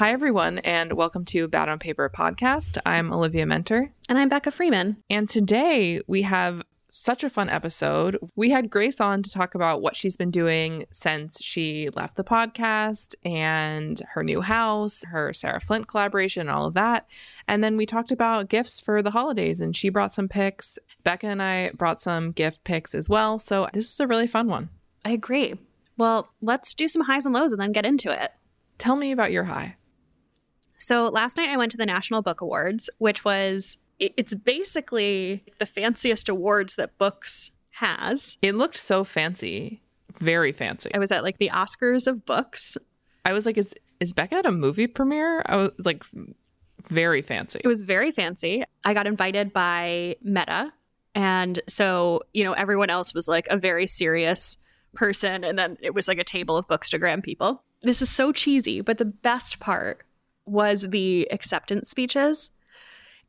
Hi, everyone, and welcome to Bad on Paper podcast. I'm Olivia Muenter. And I'm Becca Freeman. And today we have such a fun episode. We had Grace on to talk about what she's been doing since she left the podcast and her new house, her Sarah Flint collaboration, all of that. And then we talked about gifts for the holidays, and she brought some picks. Becca and I brought some gift picks as well. So this is a really fun one. I agree. Well, let's do some highs and lows and then get into it. Tell me about your high. So last night I went to the National Book Awards, which was it's basically the fanciest awards that books has. It looked so fancy, very fancy. I was at like the Oscars of books. I was like, is is Becca at a movie premiere? I was like, very fancy. It was very fancy. I got invited by Meta, and so you know everyone else was like a very serious person, and then it was like a table of bookstagram people. This is so cheesy, but the best part was the acceptance speeches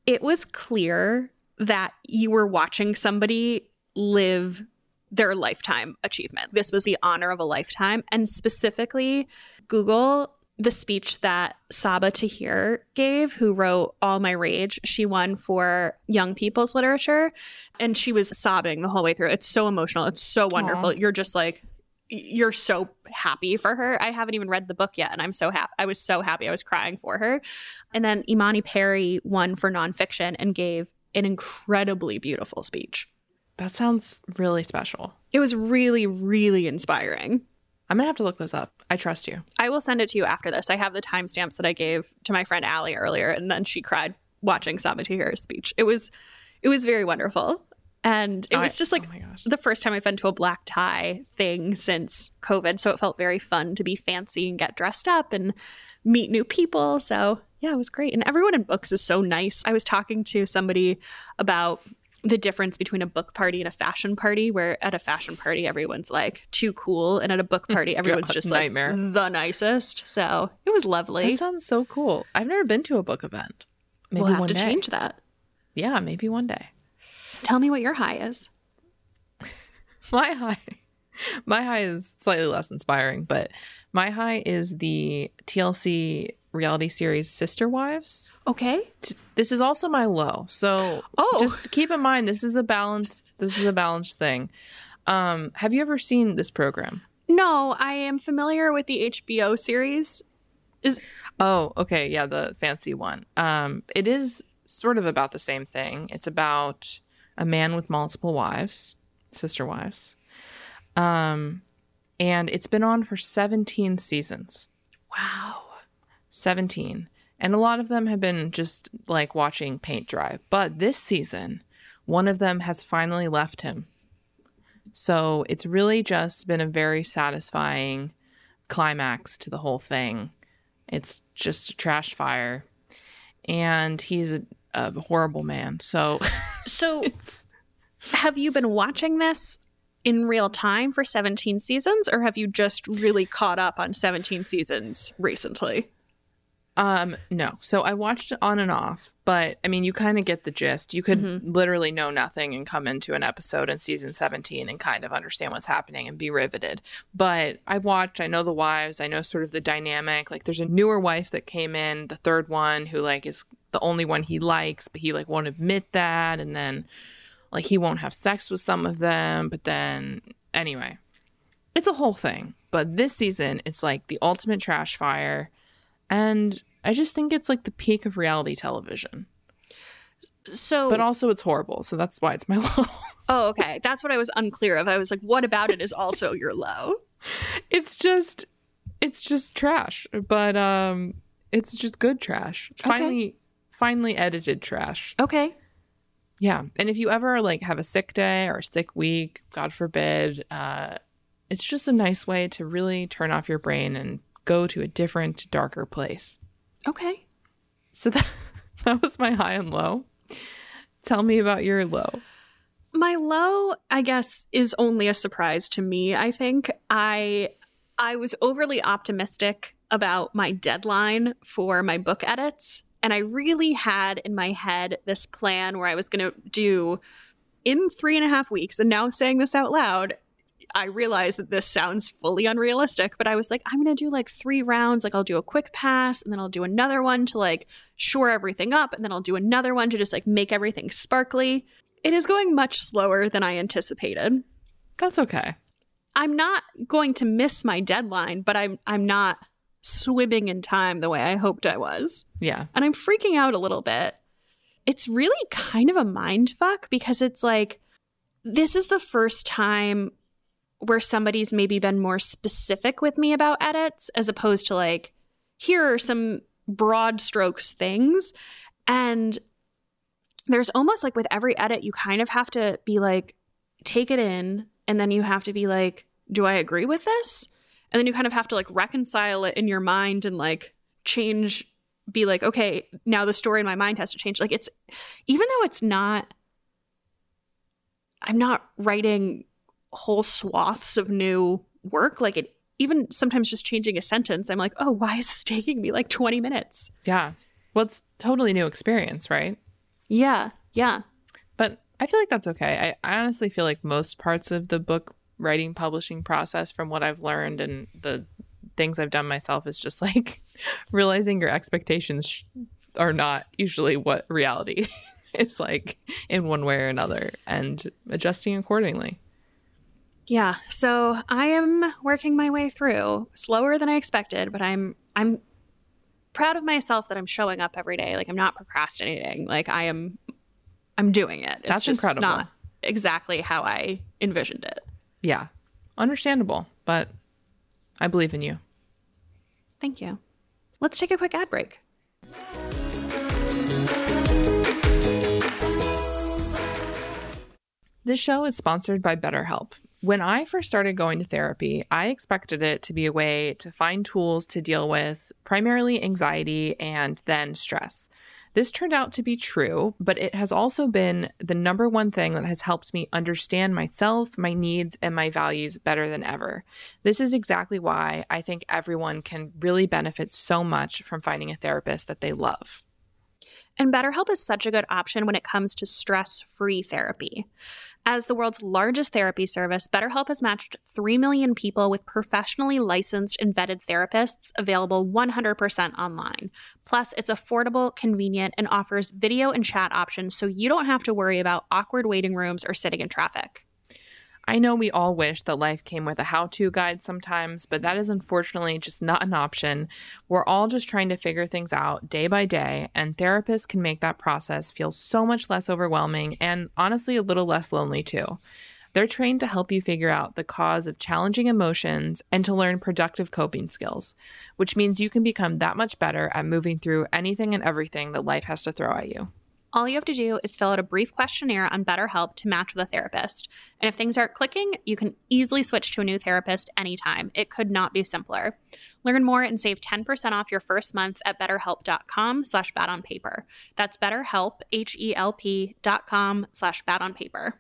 it was clear that you were watching somebody live their lifetime achievement. This was the honor of a lifetime. And specifically, Google the speech that Sabaa Tahir gave, who wrote All My Rage. She won for young people's literature and she was sobbing the whole way through. It's so emotional. It's so wonderful. Aww. You're just like, you're so happy for her. I haven't even read the book yet, and I'm so happy. I was so happy. I was crying for her. And then Imani Perry won for nonfiction and gave an incredibly beautiful speech. That sounds really special. It was really, really inspiring. I'm gonna have to look this up. I trust you. I will send it to you after this. I have the timestamps that I gave to my friend Allie earlier, and then she cried watching Sabaa Tahir's speech. It was, it was very wonderful. And it was just like oh the first time I've been to a black tie thing since COVID. So it felt very fun to be fancy and get dressed up and meet new people. So yeah, it was great. And everyone in books is so nice. I was talking to somebody about the difference between a book party and a fashion party, where at a fashion party, everyone's like too cool. And at a book party, everyone's God, just nightmare. like the nicest. So it was lovely. That sounds so cool. I've never been to a book event. Maybe we'll have to day. change that. Yeah, maybe one day. Tell me what your high is. my high. My high is slightly less inspiring, but my high is the TLC reality series Sister Wives. Okay. This is also my low. So oh. just keep in mind this is a balanced this is a balanced thing. Um, have you ever seen this program? No, I am familiar with the HBO series. Is Oh, okay. Yeah, the fancy one. Um, it is sort of about the same thing. It's about a man with multiple wives, sister wives. Um, and it's been on for 17 seasons. Wow. 17. And a lot of them have been just like watching paint dry. But this season, one of them has finally left him. So it's really just been a very satisfying climax to the whole thing. It's just a trash fire. And he's a, a horrible man. So So, have you been watching this in real time for 17 seasons, or have you just really caught up on 17 seasons recently? Um, no. So I watched it on and off, but I mean, you kind of get the gist. You could mm-hmm. literally know nothing and come into an episode in season 17 and kind of understand what's happening and be riveted. But I've watched, I know the wives, I know sort of the dynamic. Like there's a newer wife that came in, the third one, who like is the only one he likes, but he like won't admit that. And then like he won't have sex with some of them. But then anyway, it's a whole thing. But this season, it's like the ultimate trash fire. And I just think it's like the peak of reality television. So, but also it's horrible. So that's why it's my low. oh, okay. That's what I was unclear of. I was like, what about it is also your low? It's just, it's just trash. But um, it's just good trash. Okay. Finally, finely edited trash. Okay. Yeah. And if you ever like have a sick day or a sick week, God forbid, uh, it's just a nice way to really turn off your brain and go to a different, darker place. Okay. So that that was my high and low. Tell me about your low. My low, I guess, is only a surprise to me. I think I I was overly optimistic about my deadline for my book edits and I really had in my head this plan where I was going to do in three and a half weeks. And now saying this out loud, I realize that this sounds fully unrealistic, but I was like, I'm going to do like three rounds. Like, I'll do a quick pass and then I'll do another one to like shore everything up. And then I'll do another one to just like make everything sparkly. It is going much slower than I anticipated. That's okay. I'm not going to miss my deadline, but I'm I'm not swimming in time the way I hoped I was. Yeah. And I'm freaking out a little bit. It's really kind of a mind fuck because it's like this is the first time where somebody's maybe been more specific with me about edits as opposed to like here are some broad strokes things and there's almost like with every edit you kind of have to be like take it in and then you have to be like do i agree with this and then you kind of have to like reconcile it in your mind and like change be like okay now the story in my mind has to change like it's even though it's not i'm not writing whole swaths of new work like it even sometimes just changing a sentence i'm like oh why is this taking me like 20 minutes Yeah. Well, it's totally new experience, right? yeah yeah But I feel like that's okay. I, I honestly feel like most parts of the book writing publishing process, from what I've learned and the things I've done myself, is just like realizing your expectations sh- are not usually what reality is like in one way or another and adjusting accordingly. Yeah, so I am working my way through slower than I expected, but I'm I'm proud of myself that I'm showing up every day. Like I'm not procrastinating. Like I am I'm doing it. It's That's just incredible. Not exactly how I envisioned it. Yeah. Understandable, but I believe in you. Thank you. Let's take a quick ad break. This show is sponsored by BetterHelp. When I first started going to therapy, I expected it to be a way to find tools to deal with primarily anxiety and then stress. This turned out to be true, but it has also been the number one thing that has helped me understand myself, my needs, and my values better than ever. This is exactly why I think everyone can really benefit so much from finding a therapist that they love. And BetterHelp is such a good option when it comes to stress free therapy. As the world's largest therapy service, BetterHelp has matched 3 million people with professionally licensed and vetted therapists available 100% online. Plus, it's affordable, convenient, and offers video and chat options so you don't have to worry about awkward waiting rooms or sitting in traffic. I know we all wish that life came with a how to guide sometimes, but that is unfortunately just not an option. We're all just trying to figure things out day by day, and therapists can make that process feel so much less overwhelming and honestly a little less lonely too. They're trained to help you figure out the cause of challenging emotions and to learn productive coping skills, which means you can become that much better at moving through anything and everything that life has to throw at you. All you have to do is fill out a brief questionnaire on BetterHelp to match with a therapist. And if things aren't clicking, you can easily switch to a new therapist anytime. It could not be simpler. Learn more and save 10% off your first month at betterhelp.com slash bad on paper. That's betterhelp, H-E-L-P dot com slash bad on paper.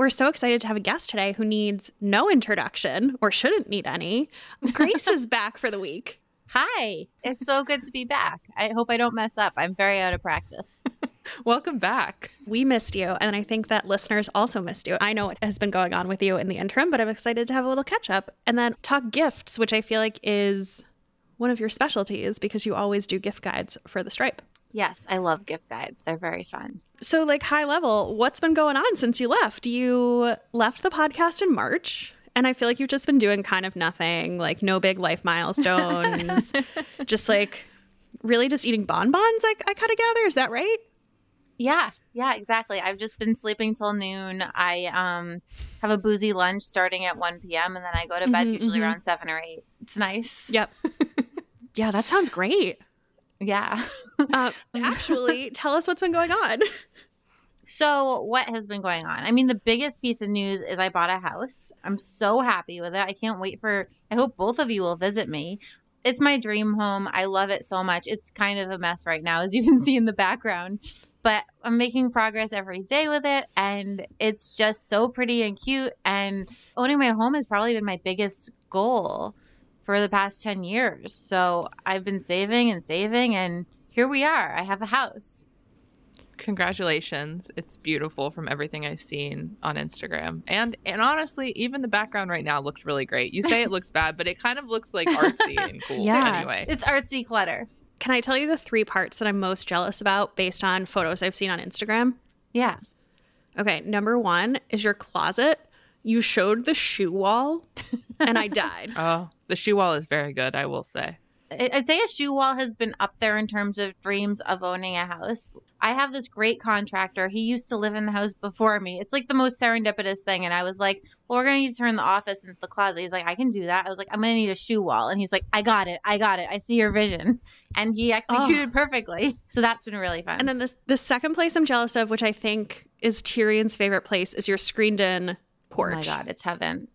We're so excited to have a guest today who needs no introduction or shouldn't need any. Grace is back for the week. Hi, it's so good to be back. I hope I don't mess up. I'm very out of practice. Welcome back. We missed you, and I think that listeners also missed you. I know what has been going on with you in the interim, but I'm excited to have a little catch up and then talk gifts, which I feel like is one of your specialties because you always do gift guides for the stripe. Yes, I love gift guides. They're very fun. So, like high level, what's been going on since you left? You left the podcast in March, and I feel like you've just been doing kind of nothing, like no big life milestones, just like really just eating bonbons. I, I kind of gather. Is that right? Yeah, yeah, exactly. I've just been sleeping till noon. I um have a boozy lunch starting at 1 p.m. and then I go to bed Mhm, usually mhm. around 7 or 8. It's nice. Yep. yeah, that sounds great. Yeah. Uh, actually, tell us what's been going on. So, what has been going on? I mean, the biggest piece of news is I bought a house. I'm so happy with it. I can't wait for, I hope both of you will visit me. It's my dream home. I love it so much. It's kind of a mess right now, as you can see in the background, but I'm making progress every day with it. And it's just so pretty and cute. And owning my home has probably been my biggest goal for the past 10 years. So, I've been saving and saving, and here we are. I have a house. Congratulations. It's beautiful from everything I've seen on Instagram. And and honestly, even the background right now looks really great. You say it looks bad, but it kind of looks like artsy and cool Yeah. anyway. It's artsy clutter. Can I tell you the three parts that I'm most jealous about based on photos I've seen on Instagram? Yeah. Okay, number one is your closet. You showed the shoe wall, and I died. Oh, the shoe wall is very good, I will say. I- I'd say a shoe wall has been up there in terms of dreams of owning a house. I have this great contractor. He used to live in the house before me. It's like the most serendipitous thing. And I was like, well, we're going to need to turn the office into the closet. He's like, I can do that. I was like, I'm going to need a shoe wall. And he's like, I got it. I got it. I see your vision. And he executed perfectly. So that's been really fun. And then this the second place I'm jealous of, which I think is Tyrion's favorite place, is your screened-in oh porch. my God, it's heaven.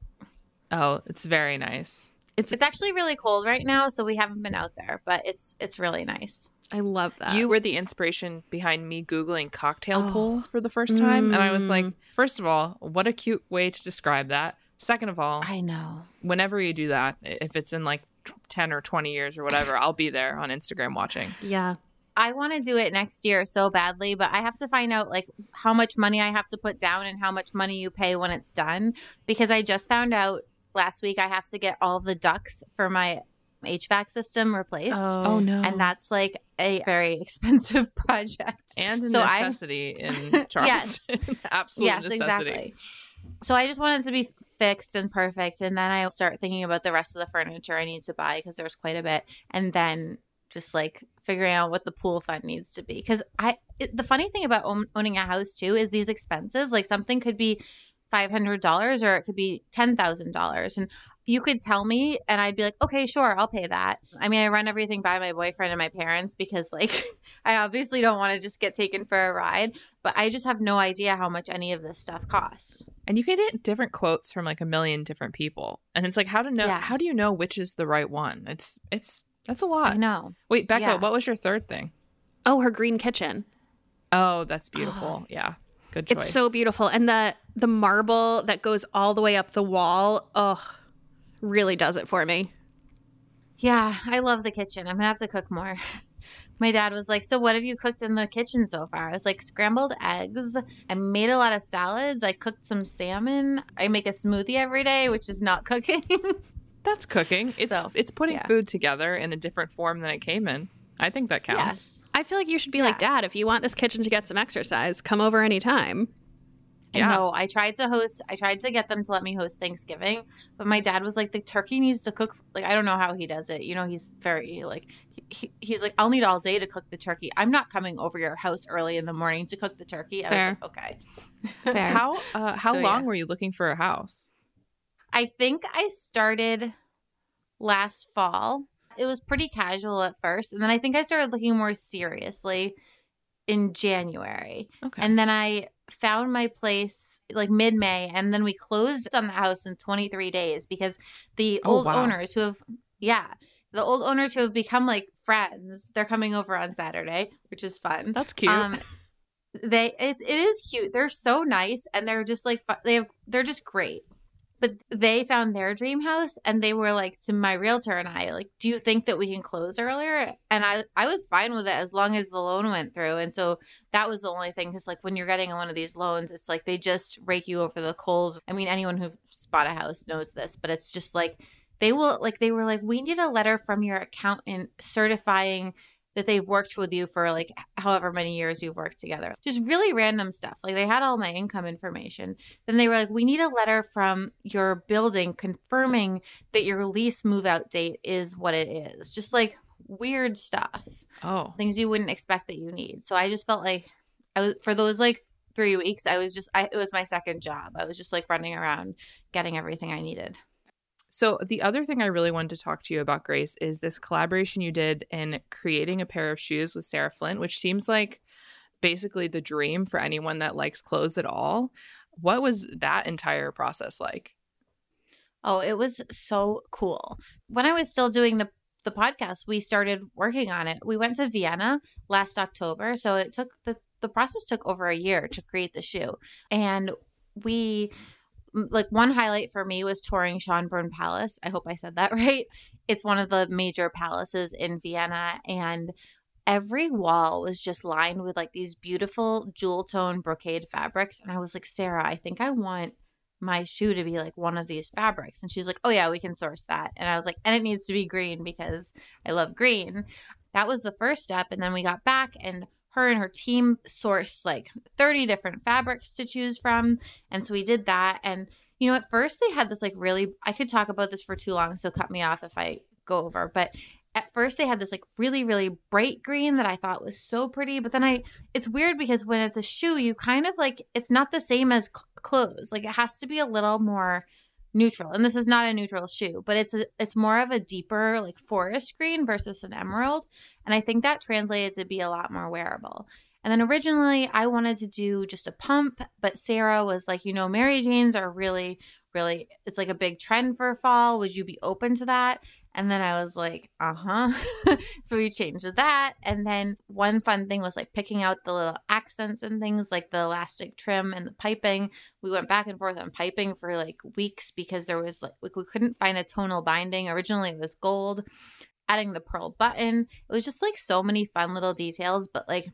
Oh, it's very nice. It's, It's actually really cold right now. So we haven't been out there, but it's it's really nice. I love that. you were the inspiration behind me Googling cocktail Oh. pool for the first time. And I was like, Mm. first of all, what a cute way to describe that. Second of all, I know. whenever you do that, if it's in like 10 or 20 years or whatever, I'll be there on Instagram watching. yeah. I want to do it next year so badly, but I have to find out like how much money I have to put down and how much money you pay when it's done because I just found out last week I have to get all the ducts for my HVAC system replaced. Oh. oh, no. And that's like a very expensive project. and a So I- necessity in Yes. Charleston. Absolute yes, necessity. exactly. So I just want it to be fixed and perfect, and then I'll start thinking about the rest of the furniture I need to buy because there's quite a bit, and then just like figuring out what the pool fund needs to be. Because I, it, the funny thing about own, owning a house too is these expenses. Like something could be five hundred dollars or it could be ten thousand dollars, and you could tell me and I'd be like, okay, sure, I'll pay that. I mean, I run everything by my boyfriend and my parents because, like, I obviously don't want to just get taken for a ride, but I just have no idea how much any of this stuff costs. And you can get different quotes from like a million different people. And it's like how to know Yeah. how do you know which is the right one? It's it's that's a lot. I know. Wait, Becca, Yeah. what was your third thing? Oh, her green kitchen. Oh, that's beautiful. yeah. Good choice. It's so beautiful. And the the marble that goes all the way up the wall, oh, really does it for me. Yeah, I love the kitchen. I'm gonna have to cook more. My dad was like, "So what have you cooked in the kitchen so far?" I was like, "Scrambled eggs. I made a lot of salads. I cooked some salmon. I make a smoothie every day, which is not cooking." That's cooking. It's So, it's putting yeah. food together in a different form than it came in. I think that counts. yes. I feel like you should be like, Dad, if you want this kitchen to get some exercise, come over anytime. Yeah. I know. I tried to host. I tried to get them to let me host Thanksgiving, but my dad was like, "The turkey needs to cook." Like I don't know how he does it. You know, he's very like he, he's like, "I'll need all day to cook the turkey. I'm not coming over your house early in the morning to cook the turkey." I Fair. was like, "Okay." Fair. How uh, how So, long yeah. were you looking for a house? I think I started last fall. It was pretty casual at first, and then I think I started looking more seriously in January. Okay. And then I found my place like mid May, and then we closed on the house in 23 days because the Oh, old wow. owners who have, yeah, the old owners who have become like friends, they're coming over on Saturday, which is fun. That's cute. Um, they it, it is cute. They're so nice, and they're just like they have they're just great. But they found their dream house, and they were like to my realtor and I, like, "Do you think that we can close earlier?" And I I was fine with it as long as the loan went through. And so that was the only thing because like when you're getting one of these loans, it's like they just rake you over the coals. I mean, anyone who's bought a house knows this, but it's just like they will like they were like, "We need a letter from your accountant certifying." That they've worked with you for like however many years you've worked together. Just really random stuff. Like they had all my income information. Then they were like, we need a letter from your building confirming that your lease move out date is what it is. Just like weird stuff, oh. things you wouldn't expect that you need. So I just felt like I was for those like three weeks, I was just, I, it was my second job. I was just like running around getting everything I needed. So the other thing I really wanted to talk to you about, Grace, is this collaboration you did in creating a pair of shoes with Sarah Flint, which seems like basically the dream for anyone that likes clothes at all. What was that entire process like? Oh, it was so cool. When I was still doing the the podcast, we started working on it. We went to Vienna last October, so it took the the process took over a year to create the shoe. And we like one highlight for me was touring Schönbrunn Palace. I hope I said that right. It's one of the major palaces in Vienna and every wall was just lined with like these beautiful jewel tone brocade fabrics. And I was like, Sarah, I think I want my shoe to be like one of these fabrics. And she's like, Oh, yeah, we can source that. And I was like, And it needs to be green because I love green. That was the first step. And then we got back and her and her team sourced like 30 different fabrics to choose from. And so we did that. And, you know, at first they had this like really, I could talk about this for too long. So cut me off if I go over. But at first they had this like really really bright green that i thought was so pretty but then i it's weird because when it's a shoe you kind of like it's not the same as cl- clothes like it has to be a little more neutral and this is not a neutral shoe but it's a, it's more of a deeper like forest green versus an emerald and i think that translated to be a lot more wearable. And then originally i wanted to do just a pump but sarah was like you know mary jane's are really really it's like a big trend for fall. Would you be open to that and then I was like, uh huh. so we changed that. And then one fun thing was like picking out the little accents and things like the elastic trim and the piping. We went back and forth on piping for like weeks because there was like, we couldn't find a tonal binding. Originally it was gold. Adding the pearl button. It was just like so many fun little details, but like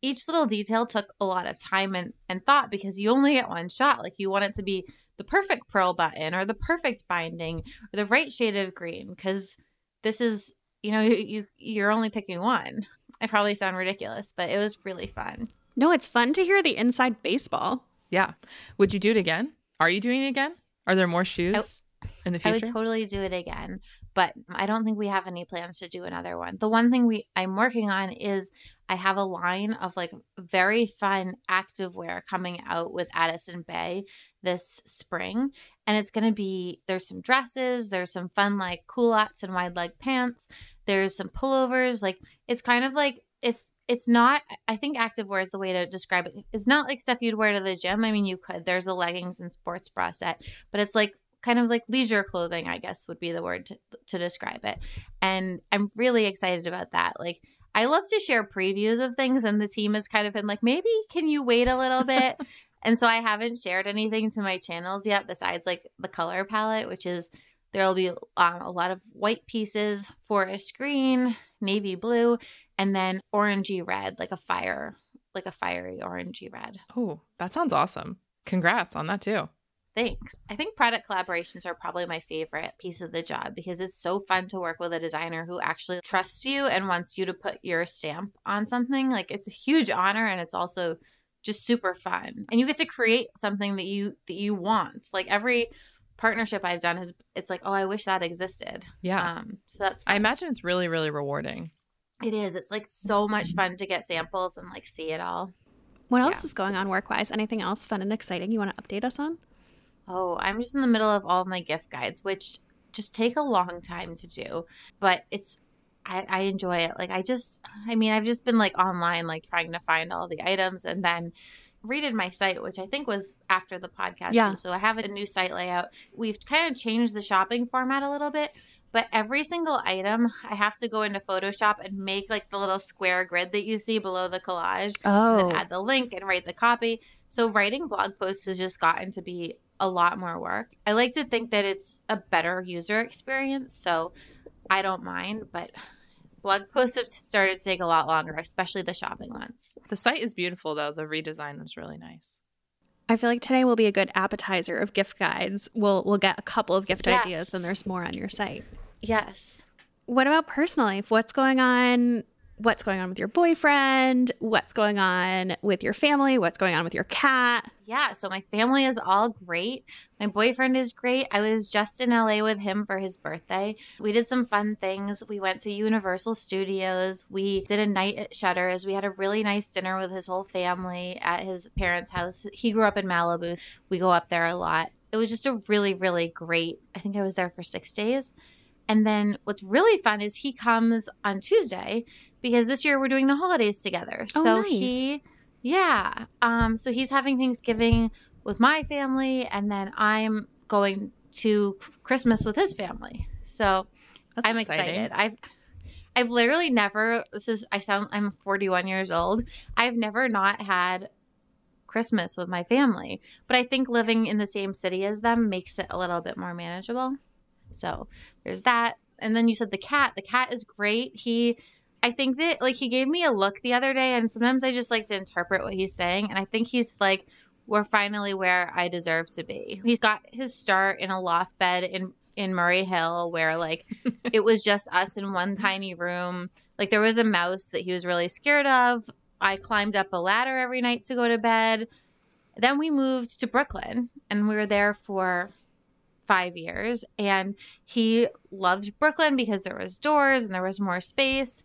each little detail took a lot of time and, and thought because you only get one shot. Like you want it to be the perfect pearl button or the perfect binding or the right shade of green because this is you know you you're only picking one. I probably sound ridiculous but it was really fun. No it's fun to hear the inside baseball. Yeah. Would you do it again? Are you doing it again? Are there more shoes I, in the future i would totally do it again but I don't think we have any plans to do another one. The one thing we I'm working on is I have a line of like very fun activewear coming out with Addison Bay this spring. And it's going to be there's some dresses, there's some fun like culottes and wide leg pants, there's some pullovers. Like it's kind of like it's it's not i think activewear is the way to describe it it's not like stuff you'd wear to the gym i mean you could there's a leggings and sports bra set but it's like kind of like leisure clothing, I guess would be the word to, to describe it. And I'm really excited about that. Like, I love to share previews of things, and the team has kind of been like, maybe can you wait a little bit? and so I haven't shared anything to my channels yet besides like the color palette, which is there will be um, a lot of white pieces, forest green, navy blue, and then orangey red, like a fire, like a fiery orangey red. Oh, that sounds awesome. Congrats on that too. Thanks. I think product collaborations are probably my favorite piece of the job because it's so fun to work with a designer who actually trusts you and wants you to put your stamp on something. Like it's a huge honor and it's also just super fun. And you get to create something that you that you want. Like every partnership I've done is it's like, "Oh, I wish that existed." Yeah. Um so that's fun. I imagine it's really really rewarding. It is. It's like so much fun to get samples and like see it all. What else yeah. is going on work-wise? Anything else fun and exciting you want to update us on? Oh, I'm just in the middle of all of my gift guides, which just take a long time to do, but it's I, I enjoy it. Like I just, I mean, I've just been like online, like trying to find all the items, and then redid my site, which I think was after the podcast. Yeah. Too. So I have a new site layout. We've kind of changed the shopping format a little bit, but every single item I have to go into Photoshop and make like the little square grid that you see below the collage. Oh. And add the link and write the copy. So writing blog posts has just gotten to be a lot more work. I like to think that it's a better user experience, so I don't mind, but blog posts have started to take a lot longer, especially the shopping ones. The site is beautiful though. The redesign was really nice. I feel like today will be a good appetizer of gift guides. We'll we'll get a couple of gift yes. ideas and there's more on your site. Yes. What about personal life? What's going on what's going on with your boyfriend, what's going on with your family, what's going on with your cat. Yeah, so my family is all great. My boyfriend is great. I was just in LA with him for his birthday. We did some fun things. We went to Universal Studios. We did a night at Shutters. We had a really nice dinner with his whole family at his parents' house. He grew up in Malibu. We go up there a lot. It was just a really, really great. I think I was there for six days. And then what's really fun is he comes on Tuesday because this year we're doing the holidays together. Oh, so nice. he, yeah. Um, so he's having Thanksgiving with my family, and then I'm going to Christmas with his family. So That's I'm exciting. excited. I've I've literally never this is I sound I'm 41 years old. I've never not had Christmas with my family, but I think living in the same city as them makes it a little bit more manageable. So, there's that. And then you said the cat. The cat is great. He I think that like he gave me a look the other day, and sometimes I just like to interpret what he's saying, and I think he's like, "We're finally where I deserve to be." He's got his start in a loft bed in in Murray Hill, where like it was just us in one tiny room. Like there was a mouse that he was really scared of. I climbed up a ladder every night to go to bed. Then we moved to Brooklyn, and we were there for five years. And he loved Brooklyn because there was doors and there was more space.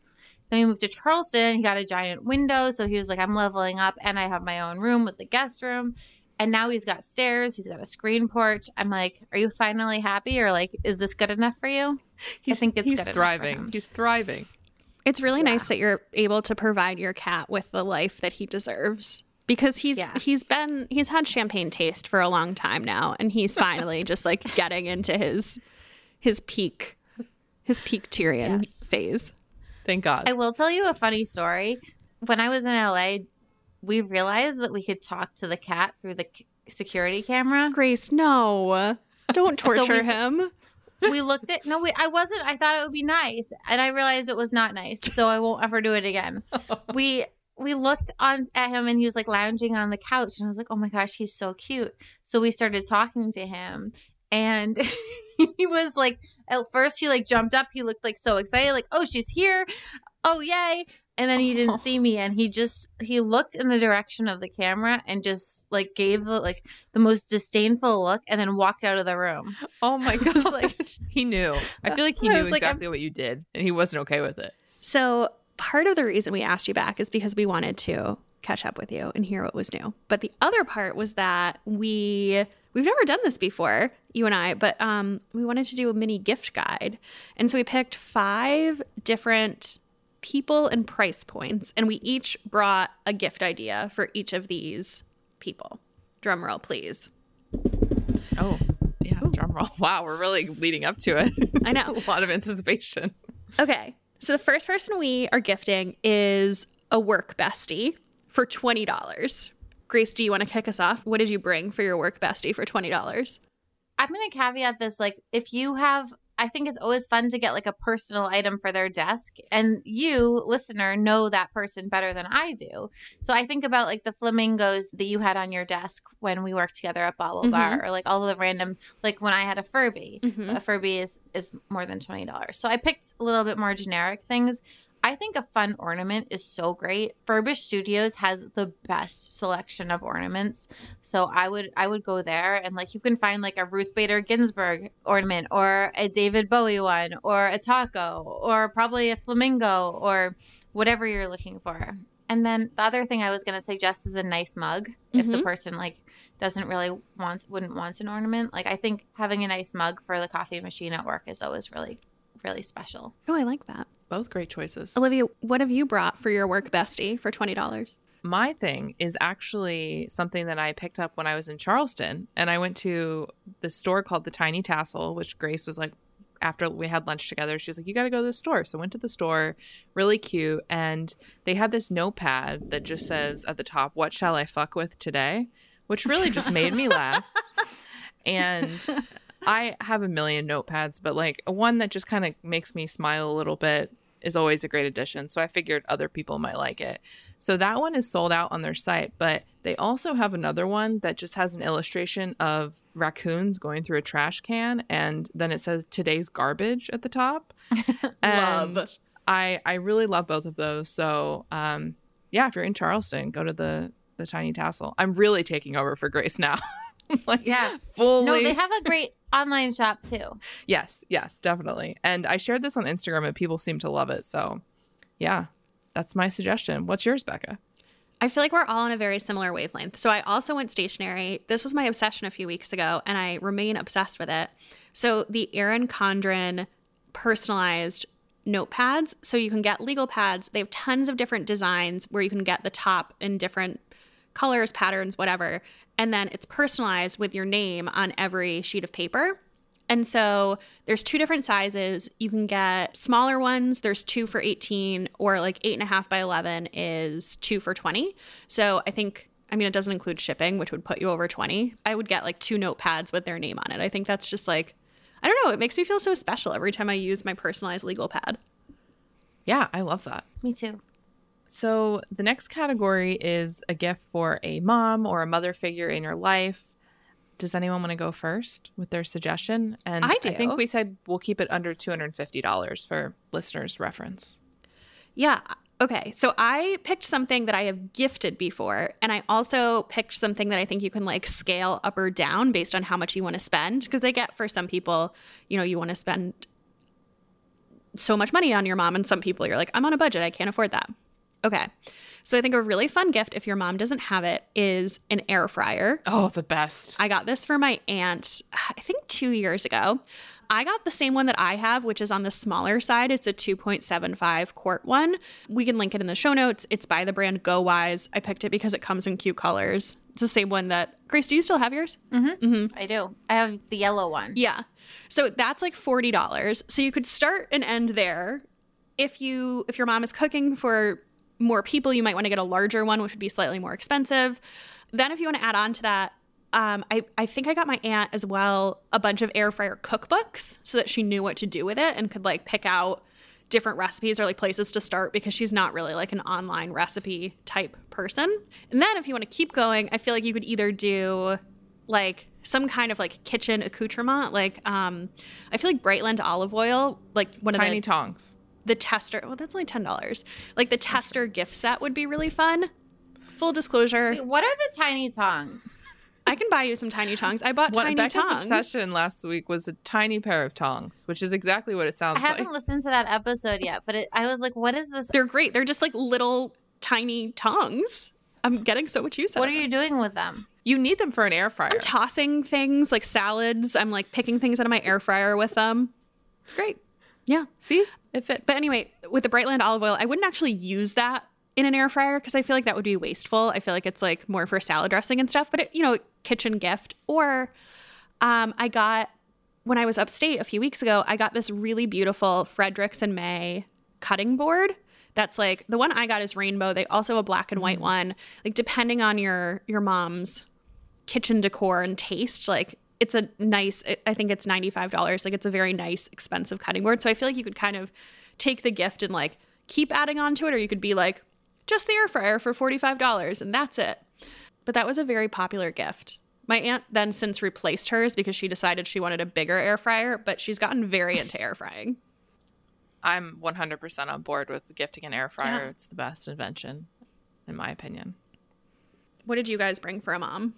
Then we moved to Charleston. He got a giant window. So he was like, I'm leveling up and I have my own room with the guest room. And now he's got stairs. He's got a screen porch. I'm like, are you finally happy? Or like, is this good enough for you? He's, I think it's he's good thriving. He's thriving. It's really Yeah. nice that you're able to provide your cat with the life that he deserves. Because he's Yeah. he's been he's had champagne taste for a long time now and he's finally just like getting into his his peak his peak Tyrion Yes. phase. Thank God. I will tell you a funny story. When I was in LA, we realized that we could talk to the cat through the c- security camera. Grace, no. Don't So we torture him. we looked at no we i wasn't i thought it would be nice and i realized it was not nice so i won't ever do it again we we looked on at him and he was like lounging on the couch and i was like oh my gosh he's so cute so we started talking to him and he was like at first he like jumped up he looked like so excited like oh she's here oh yay and then he didn't see me and he just he looked in the direction of the camera and just like gave the like the most disdainful look and then walked out of the room oh my God. like he knew. I feel like he knew was like, exactly what you did and he wasn't okay with it. So part of the reason we asked you back is because we wanted to catch up with you and hear what was new. But the other part was that we we've never done this before, you and I, but um, we wanted to do a mini gift guide, and so we picked five different people and price points, and we each brought a gift idea for each of these people. Drum roll, please. Oh, yeah. Drum roll. Wow. We're really leading up to it. I know. A lot of anticipation. Okay. So the first person we are gifting is a work bestie for $20. Grace, do you want to kick us off? What did you bring for your work bestie for $20? I'm going to caveat this like if you have I think it's always fun to get like a personal item for their desk and you listener know that person better than I do. So I think about like the flamingos that you had on your desk when we worked together at BaubleBar or like all the random like when I had a Furby. Mhm. A Furby is is more than $20. So I picked a little bit more generic things. I think a fun ornament is so great. Furbish Studios has the best selection of ornaments. So I would I would go there and like you can find like a Ruth Bader Ginsburg ornament or a David Bowie one or a taco or probably a flamingo or whatever you're looking for. And then the other thing I was going to suggest is a nice mug if the Mhm. person like doesn't really want wouldn't want an ornament. Like I think having a nice mug for the coffee machine at work is always really really special. Oh, I like that. Both great choices. Olivia, what have you brought for your work bestie for $20? my thing is actually something that I picked up when I was in Charleston. And I went to the store called the Tiny Tassel, which Grace was like, after we had lunch together, she was like, You got to go to the store. So I went to the store, really cute. And they had this notepad that just says at the top, What shall I fuck with today? Which really just made me laugh. And I have a million notepads, but like one that just kind of makes me smile a little bit is always a great addition. So I figured other people might like it. So that one is sold out on their site, but they also have another one that just has an illustration of raccoons going through a trash can and then it says today's garbage at the top. And Love. I I really love both of those. So um yeah, if you're in Charleston, go to the the Tiny Tassel. I'm really taking over for Grace now. like Yeah. fully No, they have a great online shop too. Yes, yes, definitely. And I shared this on Instagram and people seem to love it. So, yeah, that's my suggestion. What's yours, Becca? I feel like we're all on a very similar wavelength. So I also went stationary. This was my obsession a few weeks ago, and I remain obsessed with it. So the Erin Condren personalized notepads. So you can get legal pads. They have tons of different designs where you can get the top in different colors, patterns, whatever. And then it's personalized with your name on every sheet of paper. And so there's two different sizes. You can get smaller ones. There's two for 18, or like eight and a half by 11 is two for 20. So I think, I mean, it doesn't include shipping, which would put you over 20. I would get like two notepads with their name on it. I think that's just like, I don't know. It makes me feel so special every time I use my personalized legal pad. Yeah, I love that. Me too. So the next category is a gift for a mom or a mother figure in your life. Does anyone want to go first with their suggestion? And I I think we said we'll keep it under $250 for listeners' reference. Yeah. Uh, okay. So I picked something that I have gifted before, and I also picked something that I think you can like scale up or down based on how much you want to spend. Because I get for some people, you know, you want to spend so much money on your mom, and some people you're like, I'm on a budget, I can't afford that. Okay. So I think a really fun gift if your mom doesn't have it is an air fryer. Oh, the best. I got this for my aunt, I think two years ago. I got the same one that I have, which is on the smaller side. It's a 2.75 quart one. We can link it in the show notes. It's by the brand Go Wise. I picked it because it comes in cute colors. It's the same one that Grace. Do you still have yours? Mm-hmm. I do. I have the yellow one. Yeah. So that's like forty dollars. So you could start and end there. If you if your mom is cooking for more people, you might want to get a larger one, which would be slightly more expensive. Then if you want to add on to that, um, I, I think I got my aunt as well a bunch of air fryer cookbooks so that she knew what to do with it and could like pick out different recipes or like places to start because she's not really like an online recipe type person. And then if you want to keep going, I feel like you could either do like some kind of like kitchen accoutrement like um i feel like brightland olive oil like one Tiny of the, tongs. The tester well that's only $10 like the tester gift set would be really fun full disclosure Wait, what are the tiny tongs? i can buy you some tiny tongs i bought What tiny Becca's tongs obsession last week was a tiny pair of tongs, which is exactly what it sounds like. I haven't like. listened to that episode yet, but it, I was like, what is this? they're great they're just like little tiny tongs i'm getting so much use out of them. What are you doing with them? You need them for an air fryer. i'm tossing things like salads i'm like picking things out of my air fryer with them it's great yeah See? It fits. But anyway, with the Brightland olive oil, I wouldn't actually use that in an air fryer because I feel like that would be wasteful. I feel like it's like more for salad dressing and stuff, but it, you know, kitchen gift. Or um, I got when I was upstate a few weeks ago, I got this really beautiful Fredericks and Mae cutting board. That's like the one I got is rainbow. They also have a black and white one. Like depending on your your mom's kitchen decor and taste, like it's a nice i think it's $95 like it's a very nice expensive cutting board so i feel like you could kind of take the gift and like keep adding on to it or you could be like just the air fryer for $45 and that's it but that was a very popular gift my aunt then since replaced hers because she decided she wanted a bigger air fryer but she's gotten very into air frying I'm 100% on board with gifting an air fryer. Yeah. It's the best invention, in my opinion. what did you guys bring for a mom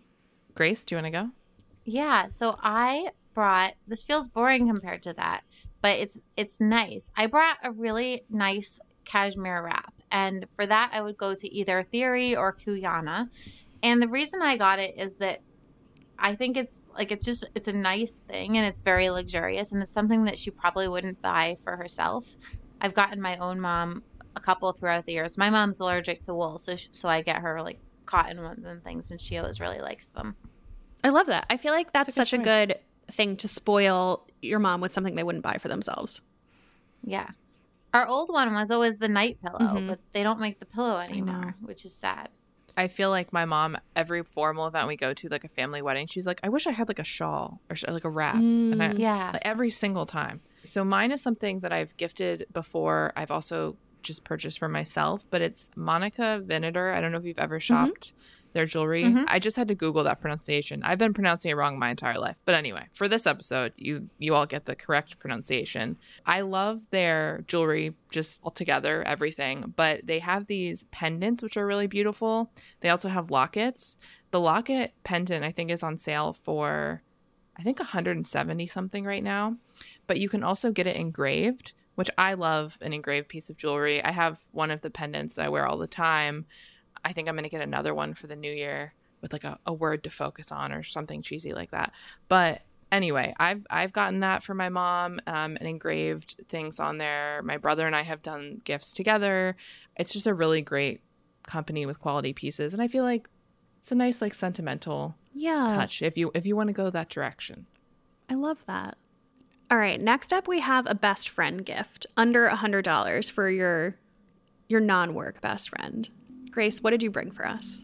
Grace, do you want to go? Yeah, so I brought this feels boring compared to that, but it's it's nice. I brought a really nice cashmere wrap, and for that I would go to either Theory or Cuyana. And the reason I got it is that I think it's like it's just it's a nice thing and it's very luxurious and it's something that she probably wouldn't buy for herself. I've gotten my own mom a couple throughout the years. My mom's allergic to wool, so so I get her like cotton ones and things, and she always really likes them. I love that i feel like that's a good such a good thing to spoil your mom with something they wouldn't buy for themselves Yeah. Our old one was always the night pillow, Mhm. but they don't make the pillow anymore, which is sad. I feel like my mom, every formal event we go to, like a family wedding, she's like, I wish I had like a shawl or like a wrap. And I, Mm. Yeah. like, every single time. So mine is something that I've gifted before. I've also just purchased for myself, but it's Monica Vinader. I don't know if you've ever shopped their jewelry. Mhm. I just had to Google that pronunciation. I've been pronouncing it wrong my entire life. But anyway, for this episode, you you all get the correct pronunciation. I love their jewelry just altogether, everything. But they have these pendants which are really beautiful. They also have lockets. The locket pendant I think is on sale for I think 170 something right now. But you can also get it engraved, which I love an engraved piece of jewelry. I have one of the pendants I wear all the time. I think I'm going to get another one for the new year with like a, a word to focus on or something cheesy like that. But anyway, I've I've gotten that for my mom um, and engraved things on there. My brother and I have done gifts together. It's just a really great company with quality pieces, and I feel like it's a nice like sentimental yeah touch if you if you want to go that direction. I love that. All right, next up we have a best friend gift under a hundred dollars for your your non-work best friend. Grace, what did you bring for us?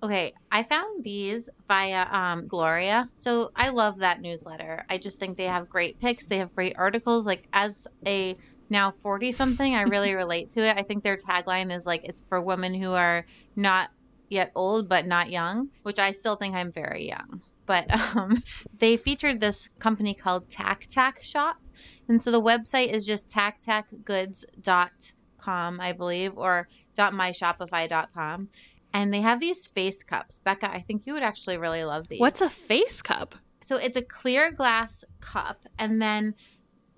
Okay, I found these via um, Gloria. So I love that newsletter. I just think they have great picks. They have great articles. Like as a now 40 something, I really relate to it. I think their tagline is like it's for women who are not yet old but not young, which I still think I'm very young. But um, they featured this company called Tac Tac Shop. And so the website is just tactacgoods.com, I believe, or .myshopify.com. And they have these face cups. Becca, I think you would actually really love these. What's a face cup? So it's a clear glass cup, and then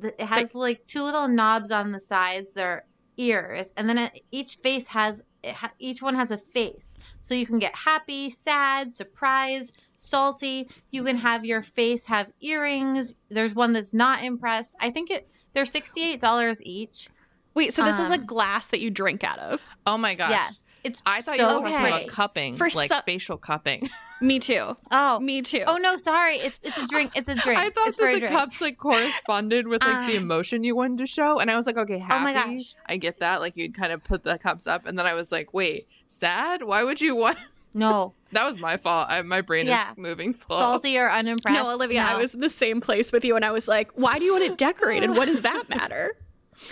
it has like two little knobs on the sides. They're ears, and then it, each face has ha- each one has a face. So you can get happy, sad, surprised, salty. You can have your face have earrings. There's one that's not impressed. I think it they're sixty eight dollars each. Wait, so this is a Um, glass that you drink out of? Oh my gosh. Yes, it's I thought so you were talking Okay. about cupping, For like so- facial cupping. Me too. Oh, Me too. oh no, sorry. It's it's a drink. It's a drink. I thought it's for that a the drink. cups like corresponded with like the Uh, emotion you wanted to show, and I was like, okay, happy. Oh my gosh. I get that. Like you'd kind of put the cups up, and then I was like, wait, sad? Why would you want? No, that was my fault. I, my brain Yeah. is moving slow. salty or unimpressed. no, Olivia, I was in the same place with you and I was like, why do you want it decorated? What does that matter?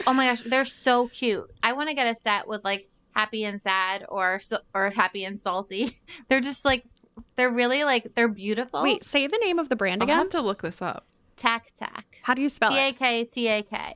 Oh my gosh, they're so cute. I want to get a set with like happy and sad or or happy and salty. They're just like they're really like they're beautiful. Wait, say the name of the brand again. I'll again. have to look this up. tac tac. How do you spell T A it? K T A K.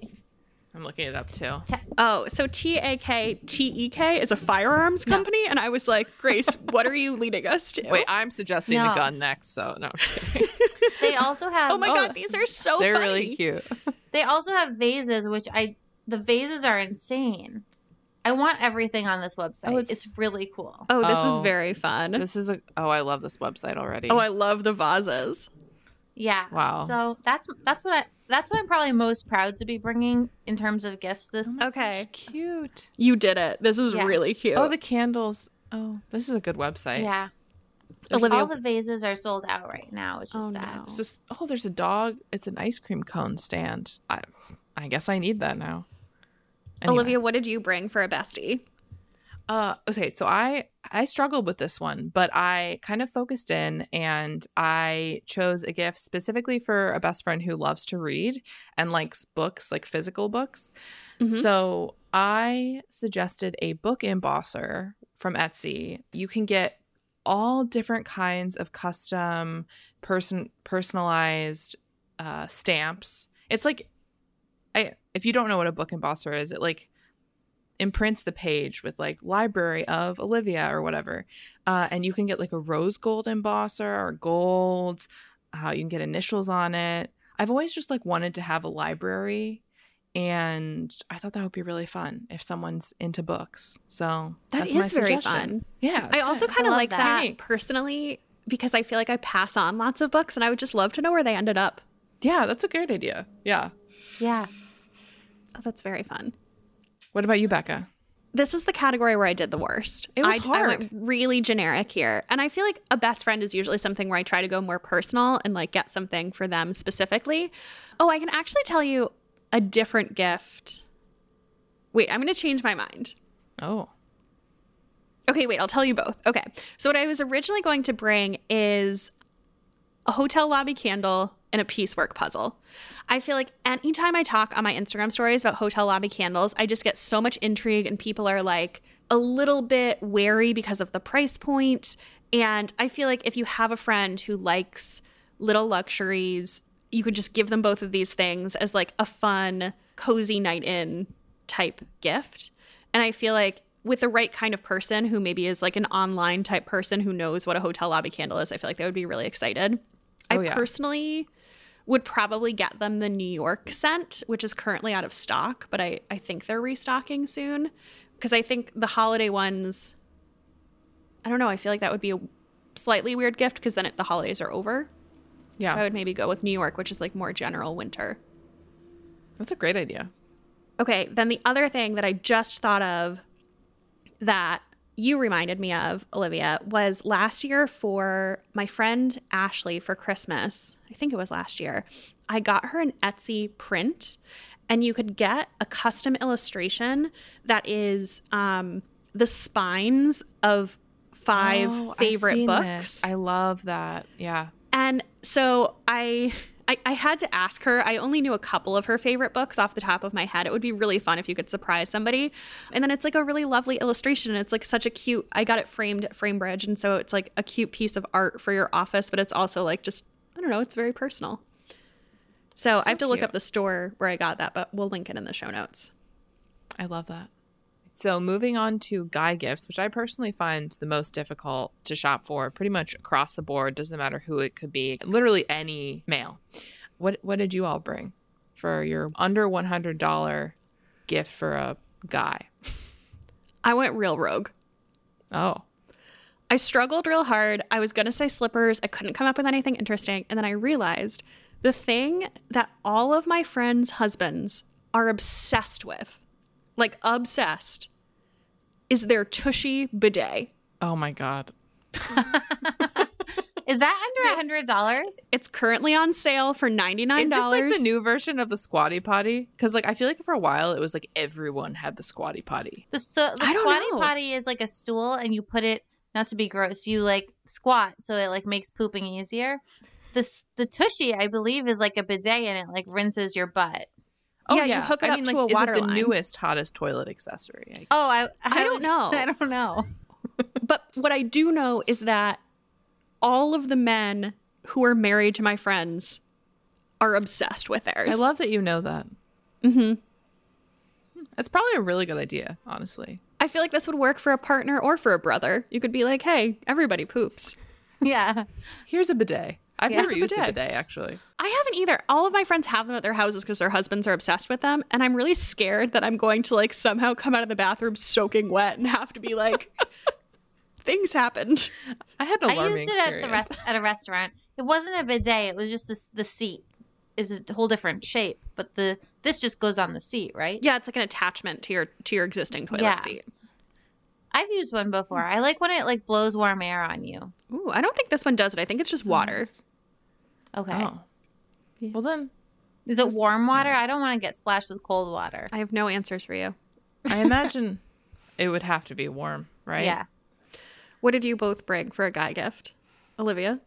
I'm looking it up too. Oh, so T A K T E K is a firearms No. company, and I was like, Grace, what are you leading us to? Wait, I'm suggesting No. the gun next. So no, I'm just kidding. They also have oh my Oh, god, these are so they're funny. really cute. They also have vases which I the vases are insane. I want everything on this website. Oh, it's, it's- really cool. Oh, this is Oh. very fun. This is a. Oh, I love this website already. oh, I love the vases. Yeah. Wow. So that's that's what I that's what I'm probably most proud to be bringing in terms of gifts this oh Okay, cute. you did it. This is Yeah. really cute. Oh, the candles. Oh, this is a good website. Yeah. There's Olivia- All the vases are sold out right now, which is Oh, sad. no. Just oh, there's a dog. It's an ice cream cone stand. I, I guess I need that now. Anyway. Olivia, what did you bring for a bestie? Uh, okay, so I I struggled with this one, but I kind of focused in and I chose a gift specifically for a best friend who loves to read and likes books, like physical books. Mhm. So I suggested a book embosser from Etsy. You can get all different kinds of custom person personalized uh, stamps. It's like I if you don't know what a book embosser is, it like imprints the page with like library of Olivia or whatever. Uh, and you can get like a rose gold embosser or gold. Uh, you can get initials on it. I've always just like wanted to have a library and I thought that would be really fun if someone's into books. So That is very fun. Yeah. I it's also kind of like that. that personally because I feel like I pass on lots of books and I would just love to know where they ended up. Yeah, that's a great idea. Yeah. Yeah. Oh, that's very fun. What about you, Becca? This is the category where I did the worst. It was I, I hard. went really generic here. And I feel like a best friend is usually something where I try to go more personal and like get something for them specifically. Oh, I can actually tell you a different gift. Wait, I'm going to change my mind. Oh. Okay, wait, I'll tell you both. Okay. So, what I was originally going to bring is a hotel lobby candle and a piecework puzzle. I feel like anytime I talk on my Instagram stories about hotel lobby candles, I just get so much intrigue, and people are like a little bit wary because of the price point. And I feel like if you have a friend who likes little luxuries, you could just give them both of these things as like a fun, cozy night in type gift. And I feel like with the right kind of person who maybe is like an online type person who knows what a hotel lobby candle is, I feel like they would be really excited. Oh, I yeah. personally would probably get them the New York scent, which is currently out of stock, but I, I think they're restocking soon. Because I think the holiday ones, I don't know, I feel like that would be a slightly weird gift because then it, the holidays are over. Yeah. So I would maybe go with New York, which is like more general winter. That's a great idea. Okay, then the other thing that I just thought of that you reminded me of, Olivia, was last year for my friend Ashley for Christmas. I think it was last year. I got her an Etsy print, and you could get a custom illustration that is um, the spines of five Oh, favorite books. this. I love that. Yeah. And so I I, I had to ask her. I only knew a couple of her favorite books off the top of my head. It would be really fun if you could surprise somebody. And then it's like a really lovely illustration. It's like such a cute, I got it framed at Framebridge. And so it's like a cute piece of art for your office, but it's also like just, I don't know, it's very personal. So, So I have to look up the store where I got that, but we'll link it in the show notes. I love that. So, moving on to guy gifts, which I personally find the most difficult to shop for, pretty much across the board, doesn't matter who it could be, literally any male. What what did you all bring for your under one hundred dollar gift for a guy? I went real rogue. Oh, I struggled real hard. I was going to say slippers. I couldn't come up with anything interesting. And then I realized the thing that all of my friends' husbands are obsessed with, like obsessed, is their Tushy bidet. oh my god! Is that under a hundred dollars? It's currently on sale for $99. Is this like the new version of the squatty potty? Because like I feel like for a while it was like everyone had the squatty potty. The so the squatty know. potty is like a stool, and you put it. Not to be gross, you like squat, so it like makes pooping easier. This the tushy, I believe, is like a bidet, and it like rinses your butt. Oh Yeah, you hook it I up mean, to like, a is water it the line. newest, hottest toilet accessory? I- Oh, I I don't was- know. I don't know. But what I do know is that all of the men who are married to my friends are obsessed with theirs. I love that you know that. Mm-hmm. That's probably a really good idea, honestly. I feel like this would work for a partner or for a brother. You could be like, hey, everybody poops. Yeah, Here's a bidet. I've Yeah. never Here's a used a bidet. bidet actually. I haven't either. All of my friends have them at their houses because their husbands are obsessed with them. And I'm really scared that I'm going to like somehow come out of the bathroom soaking wet and have to be like, things happened. I had an I used it at the rest at a restaurant. It wasn't a bidet; it was just this, the seat is a whole different shape, but the this just goes on the seat, right? Yeah, it's like an attachment to your to your existing toilet Yeah. seat. I've used one before. I like when it like blows warm air on you. Ooh, I don't think this one does it. I think it's just water. Okay, Oh. Yeah. Well then, is it warm water? I don't want to get splashed with cold water. I have no answers for you. I imagine it would have to be warm, right? Yeah, What did you both bring for a guy gift? Olivia?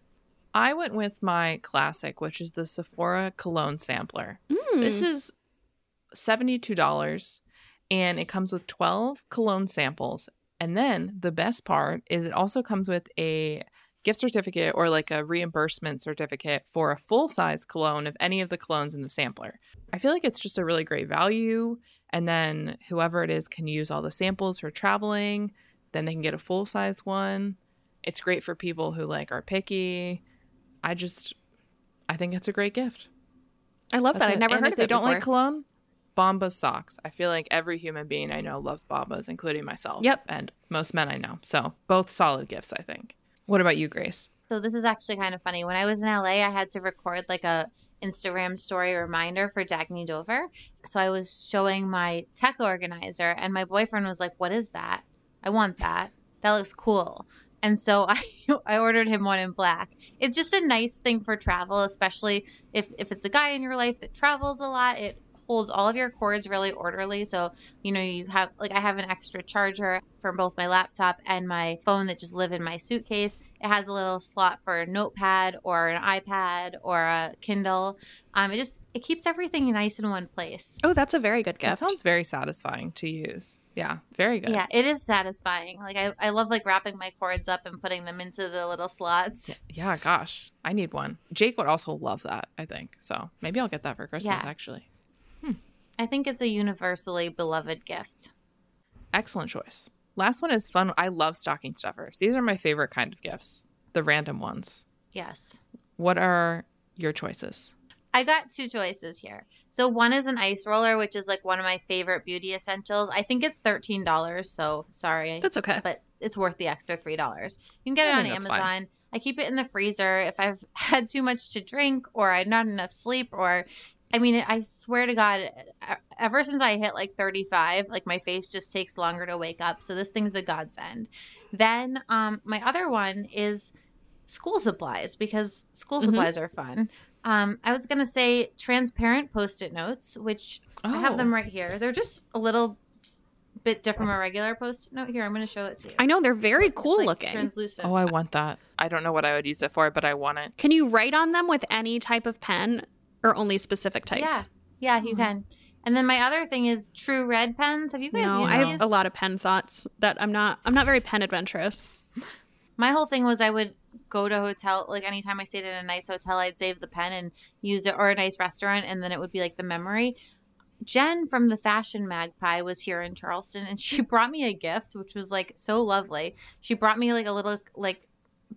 I went with my classic, which is the Sephora cologne sampler. This Hmm. is $72 and it comes with 12 cologne samples. And then the best part is it also comes with a gift certificate or like a reimbursement certificate for a full size cologne of any of the colognes in the sampler. I feel like it's just a really great value. And then whoever it is can use all the samples for traveling. Then they can get a full size one. It's great for people who like are picky. I just, I think it's a great gift. I love That's that. I've never heard of they it don't like before. cologne, Bombas socks. I feel like every human being I know loves Bombas, including myself. Yep. And most men I know. So both solid gifts, I think. What about you, Grace? So this is actually kind of funny. When I was in LA, I had to record like a Instagram story reminder for Dagne Dover. So I was showing my tech organizer, and my boyfriend was like, "What is that? I want that. That looks cool." And so I I ordered him one in black. It's just a nice thing for travel, especially if if it's a guy in your life that travels a lot. It holds all of your cords really orderly. So you know you have like I have an extra charger for both my laptop and my phone that just live in my suitcase. It has a little slot for a notepad or an iPad or a Kindle. Um, it just it keeps everything nice in one place. Oh, that's a very good That gift. sounds very satisfying to use. Yeah, very good. Yeah, it is satisfying. Like I, I love like wrapping my cords up and putting them into the little slots. Yeah, gosh. I need one. Jake would also love that, I think. So maybe I'll get that for Christmas, Yeah. actually. I think it's a universally beloved gift. Excellent choice. Last one is fun. I love stocking stuffers. These are my favorite kind of gifts, the random ones. Yes. What are your choices? I got two choices here. So one is an ice roller, which is like one of my favorite beauty essentials. I think it's thirteen dollars. So sorry, That's okay. but it's worth the extra three dollars. You can get I it on that's fine. Amazon. I keep it in the freezer if I've had too much to drink or I've not enough sleep or I mean, I swear to God, ever since I hit like 35, like my face just takes longer to wake up. So this thing's a godsend. Then um, my other one is school supplies because school Mhm. supplies are fun. Um, I was gonna say transparent post-it notes, which I have Oh. them right here. They're just a little bit different from a regular post-it note. Here, I'm gonna show it to you. I know they're very It's, cool like, looking. Translucent. Oh, I want that. I don't know what I would use it for, but I want it. Can you write on them with any type of pen? Or only specific types? Yeah. Yeah, you mm-hmm. can. And then my other thing is True Red pens. Have you guys No, used I these? have a lot of pen thoughts that I'm not I'm not very pen adventurous. my whole thing was I would go to a hotel like anytime I stayed in a nice hotel, I'd save the pen and use it or a nice restaurant and then it would be like the memory. Jen from the Fashion Magpie was here in Charleston and she brought me a gift which was like so lovely. She brought me like a little like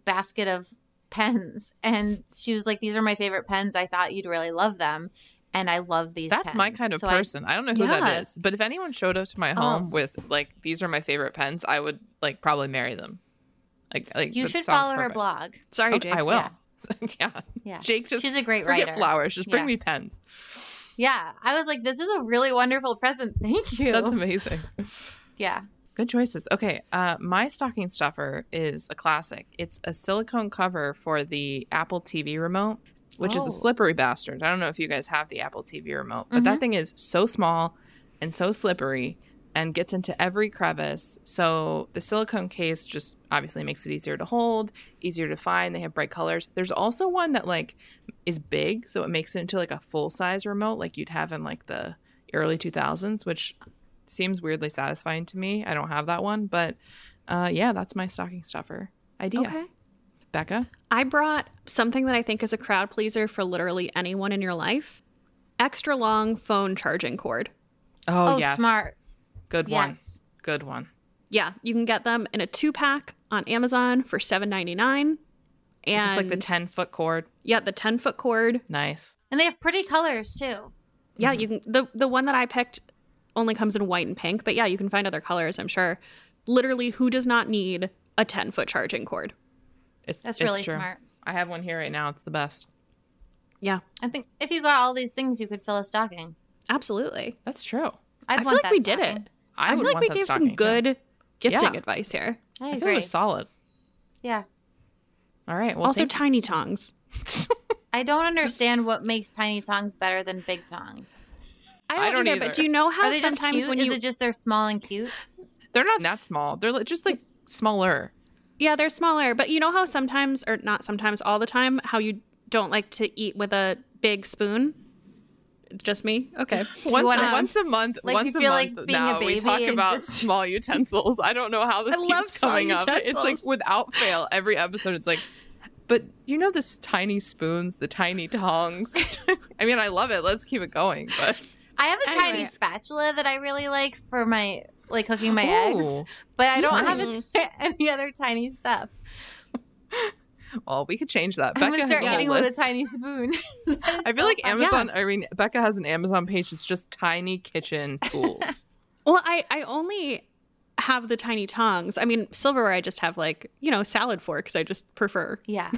basket of pens and she was like these are my favorite pens. I thought you'd really love them. And I love these That's my kind of So person. I, don't know who Yeah. that is, but if anyone showed up to my Oh. home with like these are my favorite pens, I would like probably marry them. Like, like you should follow her blog. Sorry, Okay, Jake. I will. Yeah. Yeah. Yeah. Jake just She's a great forget writer. flowers. Just bring Yeah. me pens. Yeah. I was like, this is a really wonderful present. Thank you. That's amazing. yeah. Good choices. Okay, uh, my stocking stuffer is a classic. It's a silicone cover for the Apple TV remote, which is Oh. a slippery bastard. I don't know if you guys have the Apple TV remote, but Mhm. that thing is so small and so slippery and gets into every crevice. So the silicone case just obviously makes it easier to hold, easier to find. They have bright colors. There's also one that like is big, so it makes it into like a full size remote, like you'd have in like the early 2000s, which seems weirdly satisfying to me. I don't have that one, but uh, yeah, that's my stocking stuffer idea. Okay. Becca, I brought something that I think is a crowd pleaser for literally anyone in your life. Extra long phone charging cord. oh, Oh, yes, smart. good one, good one. Yeah, you can get them in a two pack on Amazon for seven ninety nine. And Is this like the 10 foot cord? yeah, the ten foot cord. Nice. And they have pretty colors too. Yeah, Mm-hmm. you can the the one that I picked only comes in white and pink, but yeah, you can find other colors, I'm sure. Literally, who does not need a ten foot charging cord? It's, That's it's really true. smart. I have one here right now. It's the best. Yeah, I think if you got all these things, you could fill a stocking. absolutely. That's true. I'd I feel like that we did it. I, I, would feel like want we gave stocking, some yeah. good gifting Yeah. advice here. I I feel it agree. was solid. yeah. All right. Well, also, thank tiny tongs. I don't understand what makes tiny tongs better than big tongs. I don't either, either. But do you know how Are they just sometimes cute? when Is you it just they're small and cute? they're not that small. They're just like smaller. Yeah, they're smaller, but you know how sometimes, or not sometimes, all the time, how you don't like to eat with a big spoon? Just me? Okay. Once, wanna- um, once a month, like, once you a month like being a now, we talk about just- small utensils. I don't know how this I keeps love small coming up. It's like without fail, every episode, it's like, but you know this tiny spoons, the tiny tongs. I mean, I love it. Let's keep it going. But I have a tiny spatula that I really like for my like cooking my Ooh. eggs, but I don't have Nice. it any other tiny stuff. well, we could change that. I'm Becca gonna has start a whole eating with a tiny spoon. I feel so like fun. Amazon. I mean, Becca has an Amazon page It's just tiny kitchen tools. Well, I, I only have the tiny tongs. I mean, silverware, I just have like, you know, salad forks. I just prefer. Yeah,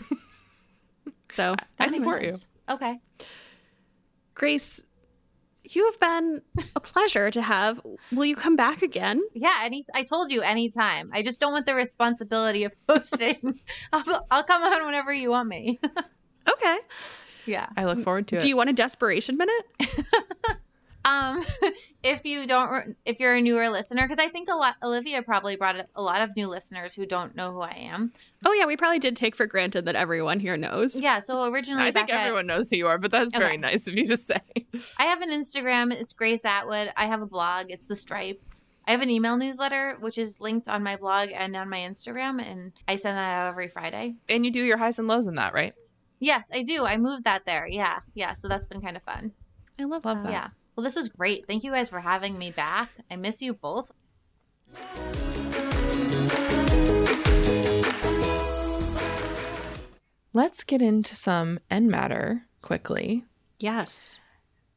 So, I that makes support you. Okay. Grace, you have been a pleasure to have. Will you come back again? Yeah, any I told you anytime. I just don't want the responsibility of hosting. I'll, I'll come on whenever you want me. Okay. yeah. I look forward to it. Do you want a desperation minute? Um, if you don't, if you're a newer listener, because I think a lot, Olivia probably brought a- a lot of new listeners who don't know who I am. Oh, yeah, we probably did take for granted that everyone here knows. Yeah. So originally, I think Becca- everyone knows who you are, but that's very nice of you to say. I have an Instagram. It's Grace Atwood. I have a blog. It's the Stripe. I have an email newsletter, which is linked on my blog and on my Instagram, and I send that out every Friday. And you do your highs and lows in that, right? Yes, I do. I moved that there. Yeah, yeah. So that's been kind of fun. I love, Love that. Yeah. Well, this was great. Thank you guys for having me back. I miss you both. Let's get into some end matter quickly. Yes.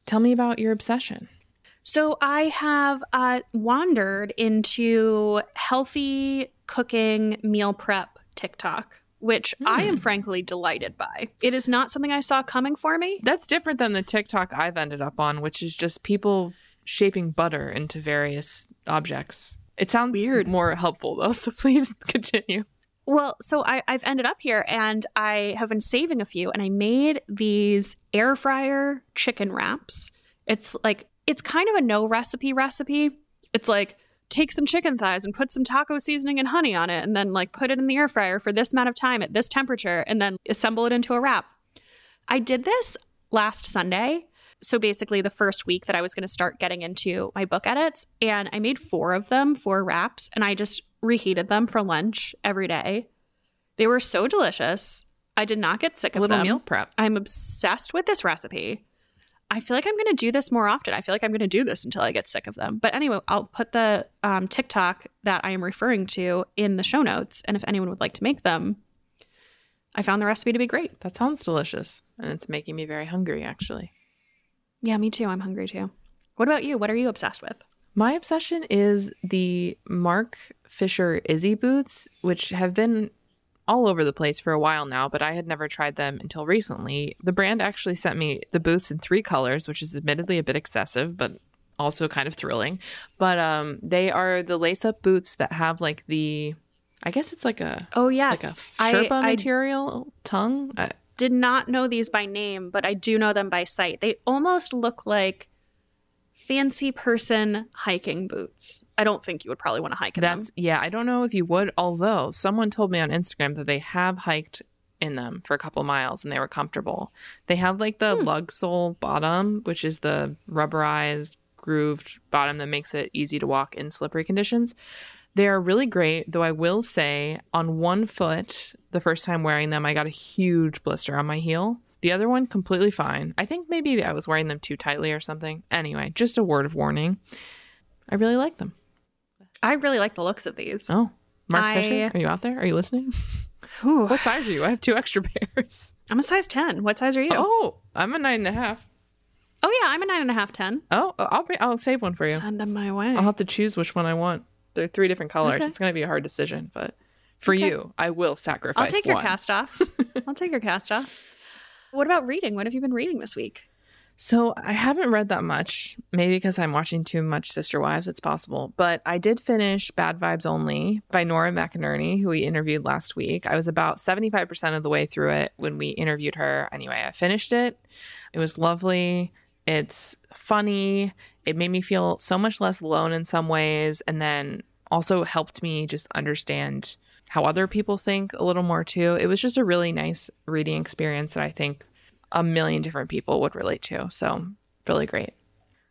Tell me about your obsession. So I have uh, wandered into healthy cooking meal prep TikTok, which I am hmm. frankly delighted by. It is not something I saw coming for me. That's different than the TikTok I've ended up on, which is just people shaping butter into various objects. It sounds Weird. more helpful though, so please continue. Well, so I, I've ended up here and I have been saving a few, and I made these air fryer chicken wraps. It's like, it's kind of a no recipe recipe. It's like, take some chicken thighs and put some taco seasoning and honey on it, and then like put it in the air fryer for this amount of time at this temperature, and then assemble it into a wrap. I did this last Sunday. So basically, the first week that I was going to start getting into my book edits, and I made four of them, four wraps, and I just reheated them for lunch every day. They were so delicious. I did not get sick of little them. meal prep. I'm obsessed with this recipe. I feel like I'm going to do this more often. I feel like I'm going to do this until I get sick of them. But anyway, I'll put the um, TikTok that I am referring to in the show notes. And if anyone would like to make them, I found the recipe to be great. That sounds delicious. And it's making me very hungry, actually. Yeah, me too. I'm hungry too. What about you? What are you obsessed with? My obsession is the Marc Fisher Izzy boots, which have been all over the place for a while now, but I had never tried them until recently. The brand actually sent me the boots in three colors, which is admittedly a bit excessive, but also kind of thrilling. But um, they are the lace up boots that have like the, I guess it's like a Oh, yes. like a Sherpa I, I material tongue. Uh, did not know these by name, but I do know them by sight. They almost look like fancy person hiking boots. I don't think you would probably want to hike in them. Yeah, I don't know if you would, although someone told me on Instagram that they have hiked in them for a couple miles and they were comfortable. They have like the Hmm. lug sole bottom, which is the rubberized grooved bottom that makes it easy to walk in slippery conditions. They are really great, though I will say on one foot, the first time wearing them, I got a huge blister on my heel. The other one completely fine. I think maybe I was wearing them too tightly or something. Anyway, just a word of warning. I really like them. I really like the looks of these. Oh, Marc I- Fisher, are you out there? Are you listening? Ooh, What size are you? I have two extra pairs. I'm a size 10. What size are you? Oh, I'm a nine and a half. Oh, yeah, I'm a nine and a half, 10. Oh, I'll be, I'll save one for you. Send them my way. I'll have to choose which one I want. There are three different colors. Okay. It's going to be a hard decision, but for Okay. you, I will sacrifice. I'll take your cast offs. I'll take your cast offs. What about reading? What have you been reading this week? So I haven't read that much, maybe because I'm watching too much Sister Wives. It's possible, but I did finish Bad Vibes Only by Nora McInerney, who we interviewed last week. I was about 75% of the way through it when we interviewed her. Anyway, I finished it. It was lovely. It's funny. It made me feel so much less alone in some ways, and then also helped me just understand how other people think a little more too. It was just a really nice reading experience that I think a million different people would relate to. So, really great.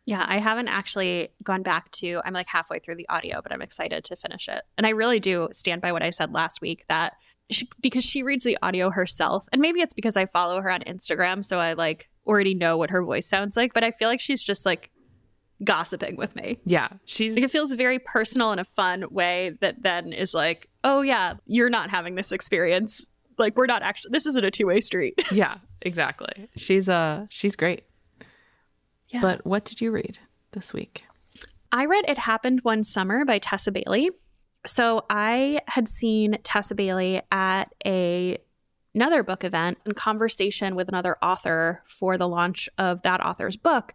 Yeah, I haven't actually gone back to, I'm like halfway through the audio, but I'm excited to finish it. And I really do stand by what I said last week that she, because she reads the audio herself, and maybe it's because I follow her on Instagram. So I like already know what her voice sounds like, but I feel like she's just like gossiping with me. Yeah, she's Like it feels very personal in a fun way that then is like, oh yeah, you're not having this experience. Like we're not actually this isn't a two-way street. yeah, exactly. She's uh she's great. Yeah. But what did you read this week? I read It Happened One Summer by Tessa Bailey. So I had seen Tessa Bailey at a another book event in conversation with another author for the launch of that author's book.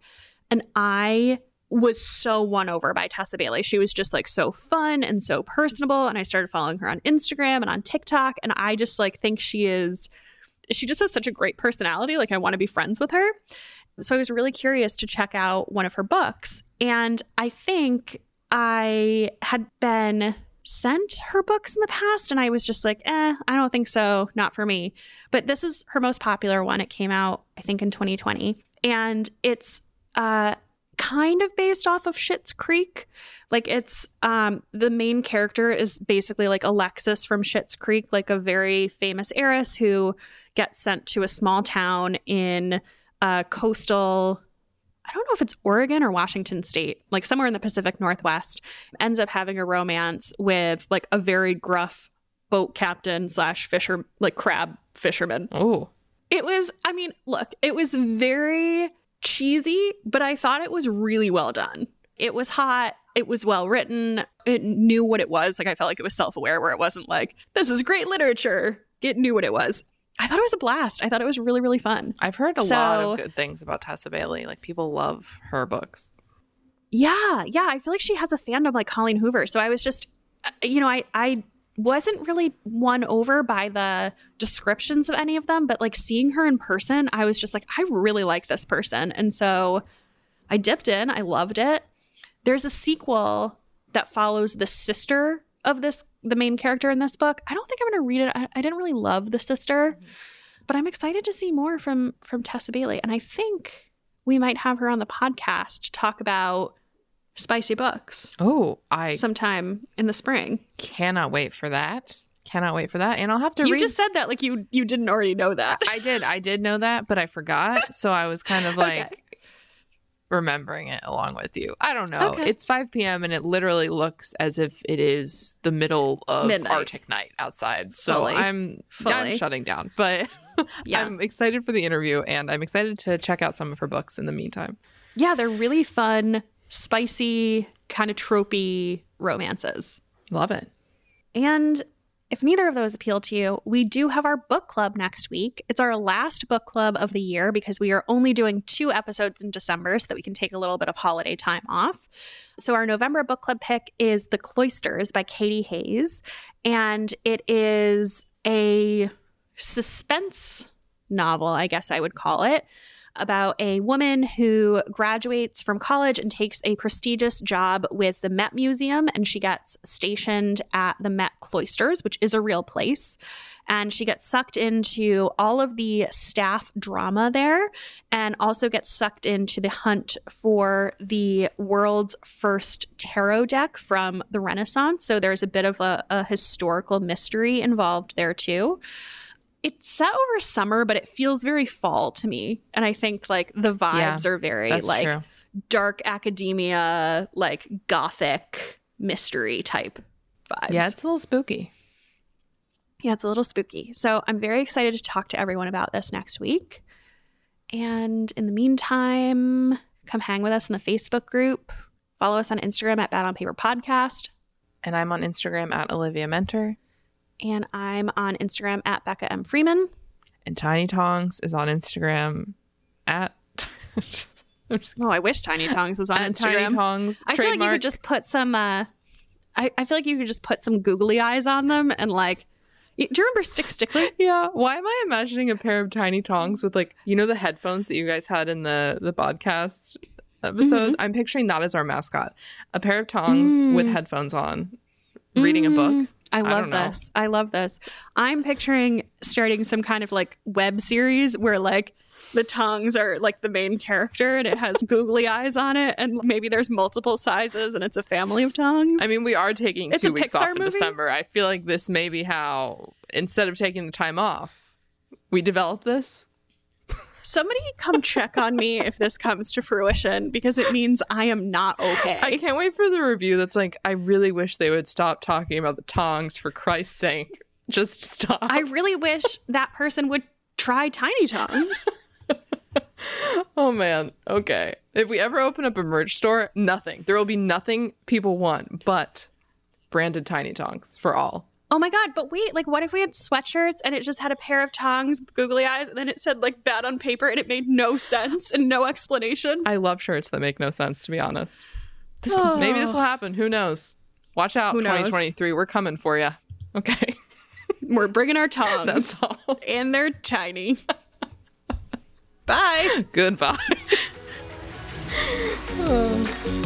And I was so won over by Tessa Bailey. She was just like so fun and so personable. And I started following her on Instagram and on TikTok. And I just like think she is, she just has such a great personality. Like I want to be friends with her. So I was really curious to check out one of her books. And I think I had been sent her books in the past and I was just like, eh, I don't think so. Not for me. But this is her most popular one. It came out, I think, in 2020. And it's uh kind of based off of Schitt's Creek. Like it's um the main character is basically like Alexis from Schitt's Creek, like a very famous heiress who gets sent to a small town in uh coastal I don't know if it's Oregon or Washington state, like somewhere in the Pacific Northwest, ends up having a romance with like a very gruff boat captain slash fisher like crab fisherman. Oh, It was, I mean, look, it was very cheesy, but I thought it was really well done. It was hot. It was well written. It knew what it was. Like I felt like it was self aware, where it wasn't like, this is great literature. It knew what it was. I thought it was a blast. I thought it was really, really fun. I've heard a lot of good things about Tessa Bailey. Like people love her books. Yeah, yeah. I feel like she has a fandom like Colleen Hoover. So I was just, uh, you know, I I wasn't really won over by the descriptions of any of them, but like seeing her in person, I was just like, I really like this person, and so I dipped in. I loved it. There's a sequel that follows the sister of this the main character in this book. I don't think I'm going to read it. I, I didn't really love the sister. but I'm excited to see more from from Tessa Bailey, and I think we might have her on the podcast to talk about spicy books Oh, I sometime in the spring. cannot wait for that. Cannot wait for that. And I'll have to You read. just said that like you you didn't already know that. I did. I did know that, but I forgot. So I was kind of Okay. like remembering it along with you. I don't know. Okay. It's 5 p.m. and it literally looks as if it is the middle of Midnight. Arctic night outside. So Fully. I'm Fully. I'm shutting down. But Yeah. I'm excited for the interview and I'm excited to check out some of her books in the meantime. yeah, they're really fun, spicy, kind of tropey romances. Love it. And if neither of those appeal to you, we do have our book club next week. It's our last book club of the year because we are only doing two episodes in December so that we can take a little bit of holiday time off. So, our November book club pick is The Cloisters by Katy Hays. And it is a suspense novel, I guess I would call it, about a woman who graduates from college and takes a prestigious job with the Met Museum. And she gets stationed at the Met Cloisters, which is a real place. And she gets sucked into all of the staff drama there and also gets sucked into the hunt for the world's first tarot deck from the Renaissance. So there's a bit of a, a historical mystery involved there too it's set over summer, but it feels very fall to me. And I think like the vibes are very like true. dark academia, like gothic mystery type vibes. Yeah, it's a little spooky. yeah, it's a little spooky. So I'm very excited to talk to everyone about this next week. And in the meantime, come hang with us in the Facebook group. Follow us on Instagram at Bad on Paper Podcast. And I'm on Instagram at Olivia Muenter. And I'm on Instagram at Becca M. Freeman. And Tiny Tongs is on Instagram at just- Oh, I wish Tiny Tongs was on at Instagram. Tiny Tongs. I feel like you could just put some. Uh, I, I feel like you could just put some googly eyes on them and like. Do you remember Stick Stickler? Yeah. Why am I imagining a pair of tiny tongs with like you know the headphones that you guys had in the the podcast episode? I'm picturing that as our mascot. A pair of tongs with headphones on, reading a book. I love know. this. I love this. I'm picturing starting some kind of like web series where like the tongs are like the main character and it has googly eyes on it and maybe there's multiple sizes and it's a family of tongues. I mean, we are taking It's two weeks Pixar off in movie? December. I feel like this may be how instead of taking the time off, we develop this. Somebody come check on me if this comes to fruition because it means I am not okay. I can't wait for the review that's like, I really wish they would stop talking about the tongs for Christ's sake. Just stop. I really wish that person would try tiny tongs. Oh man. Okay. If we ever open up a merch store, nothing. There will be nothing people want but branded tiny tongs for all. Oh my god, but wait, like what if we had sweatshirts and it just had a pair of tongs googly eyes and then it said like bad on paper and it made no sense and no explanation? I love shirts that make no sense to be honest. This, Maybe this will happen. Who knows? Watch out, Who knows? 2023. We're coming for you. Okay. We're bringing our tongs That's all. and they're tiny. Bye. Goodbye. Oh.